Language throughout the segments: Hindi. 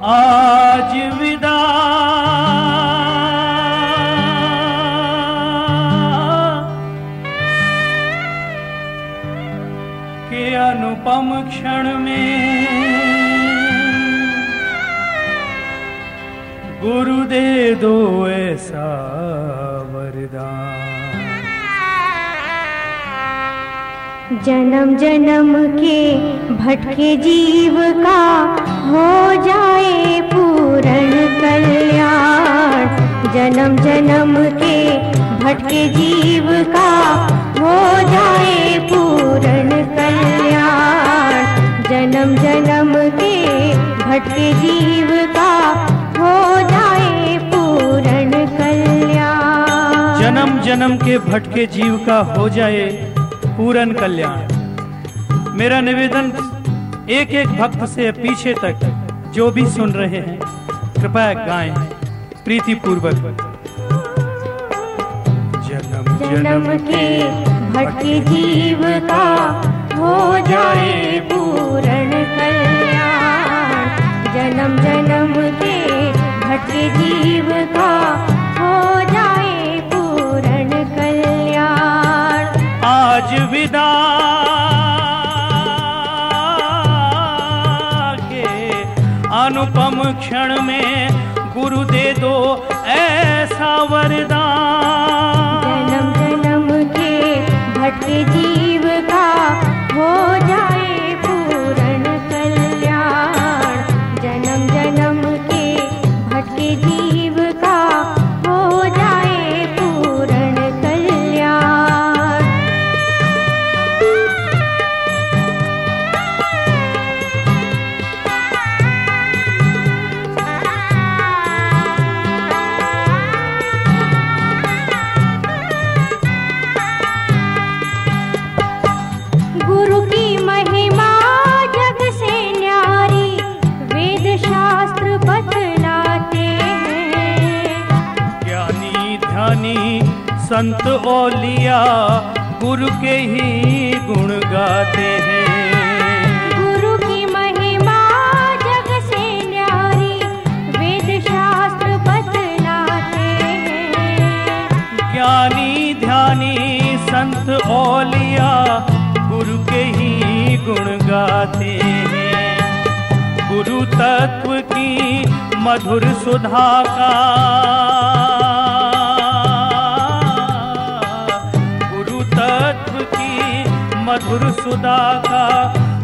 आज विदा। के अनुपम क्षण में गुरु दे दो ऐसा वरदान। जन्म जन्म के भटके जीव का हो जाए पूरण कल्याण, जन्म जन्म के भटके जीव का, हो जाए पूरण कल्याण, जन्म जन्म के भटके जीव का, हो जाए पूरण कल्याण। जन्म जन्म के भटके जीव का हो जाए पूरन कल्याण। मेरा निवेदन एक एक भक्त से पीछे तक जो भी सुन रहे हैं कृपया गाएँ प्रीति पूर्वक जन्म जन्म के भटके जीव का हो जाए पूरण कल्याण। जन्म जन्म के भटके जीव का हो जाए पूरण कल्याण। आज विदा क्षण में गुरु दे दो ऐसा वरदान संत ओलिया गुरु के ही गुण गाते हैं। गुरु की महिमा जग से न्यारी वेद शास्त्र बतलाते हैं। ज्ञानी ध्यानी संत ओलिया गुरु के ही गुण गाते हैं। गुरु तत्व की मधुर सुधा का मधुर सुदा का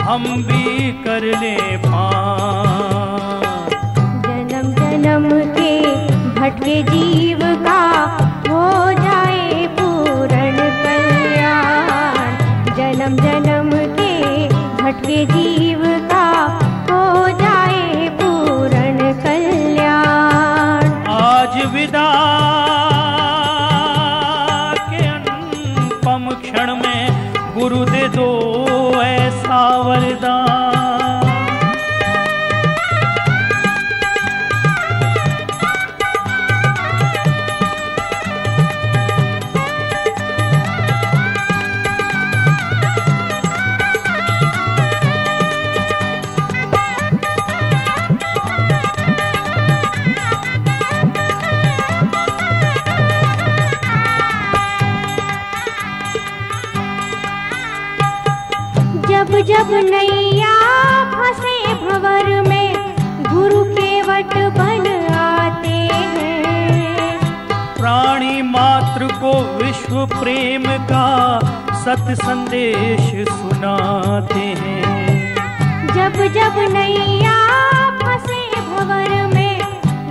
हम भी कर ले जन्म जन्म के भटके जीव का हो जाए पूरण कल्याण। जन्म जन्म के भटके जीव ऐसा नैया फंसे भंवर में गुरु के वट बन आते हैं। प्राणी मात्र को विश्व प्रेम का सत संदेश सुनाते हैं। जब जब नैया फंसे भंवर में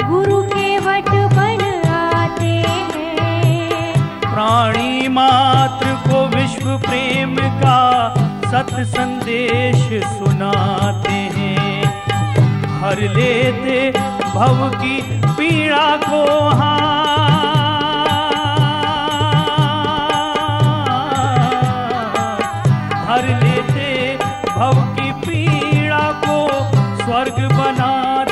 गुरु के वट बन आते हैं। प्राणी मात्र को विश्व प्रेम सत संदेश सुनाते हैं। हर लेते भव की पीड़ा को हर लेते भव की पीड़ा को स्वर्ग बना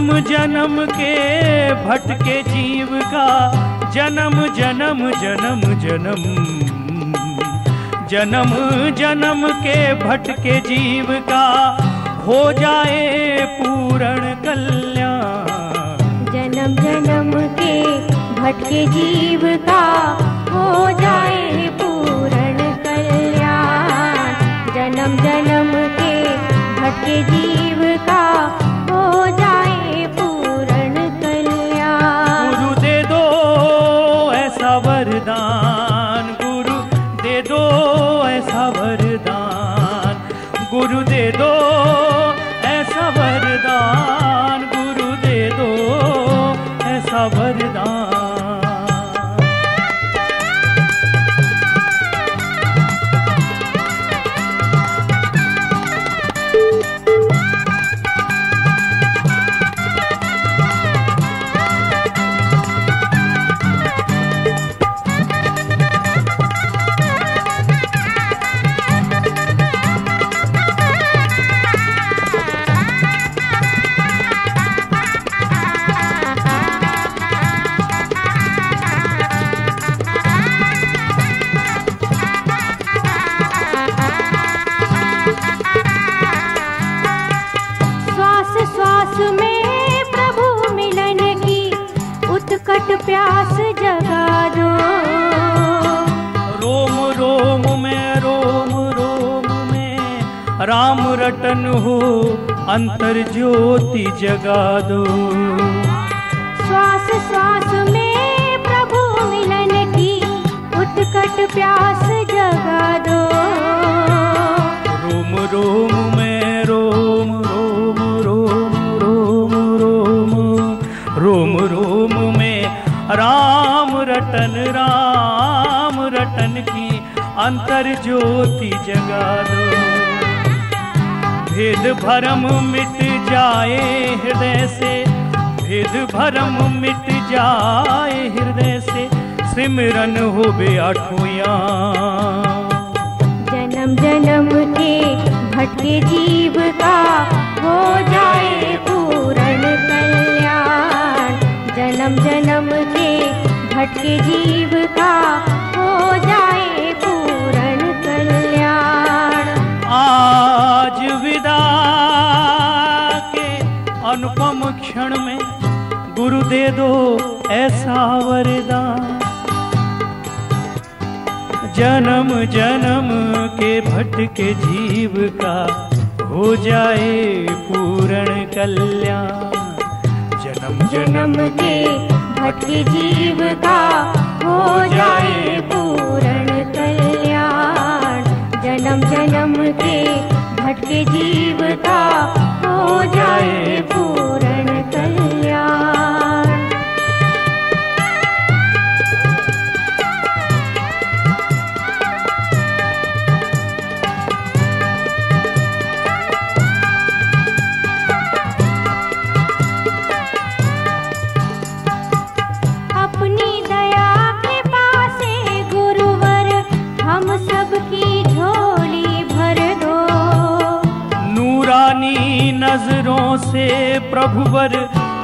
जन्म जन्म के भटके जीव का। जन्म जन्म जन्म जन्म। जन्म जन्म के भटके जीव का। हो जाए पूर्ण कल्याण। जन्म जन्म के भटके जीव का। हो जाए पूर्ण कल्याण। जन्म जन्म के भटके जीव राम रटन हो अंतर ज्योति जगा दो। श्वास श्वास में प्रभु मिलन की उत्कट प्यास जगा दो। रोम रोम में रोम रोम रोम रोम रोम रोम रोम में राम रटन राम रटन की अंतर ज्योति जगा दो। भेद भरम मिट जाए हृदय से। भेद भरम मिट जाए हृदय से। सिमरन हो बे आठोया जन्म जन्म के अनुपम क्षण में गुरु दे दो ऐसा वरदान। जन्म जन्म के भटके जीव का हो जाए पूर्ण कल्याण। जन्म जन्म के भटके जीव का हो जाए पूर्ण कल्याण। जन्म जन्म के भटके जीव का हो जाए पूर्ण कल्याण नज़रों से प्रभुवर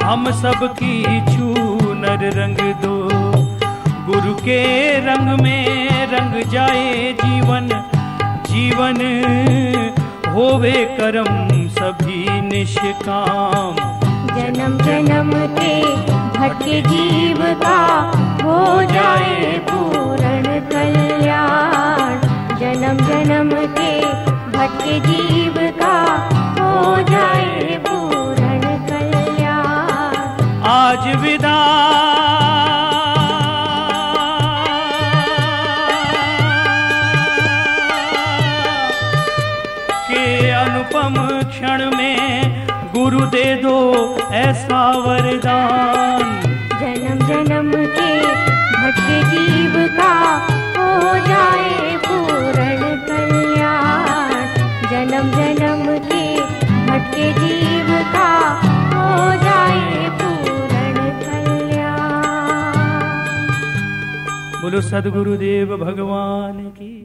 हम सबकी चूनर रंग दो। गुरु के रंग में रंग जाए जीवन जीवन होवे करम सभी निष्काम। जन्म जन्म के भटके जीव का हो जाए पूर्ण कल्याण। जन्म जन्म के भटके जीव का हो जाए गुरु दे दो ऐसा वरदान। जन्म जन्म के भटके जीव का हो जाए पूर्ण कल्याण। जन्म जन्म के भटके जीव का हो जाए पूर्ण कल्याण। बोलो सदगुरुदेव भगवान की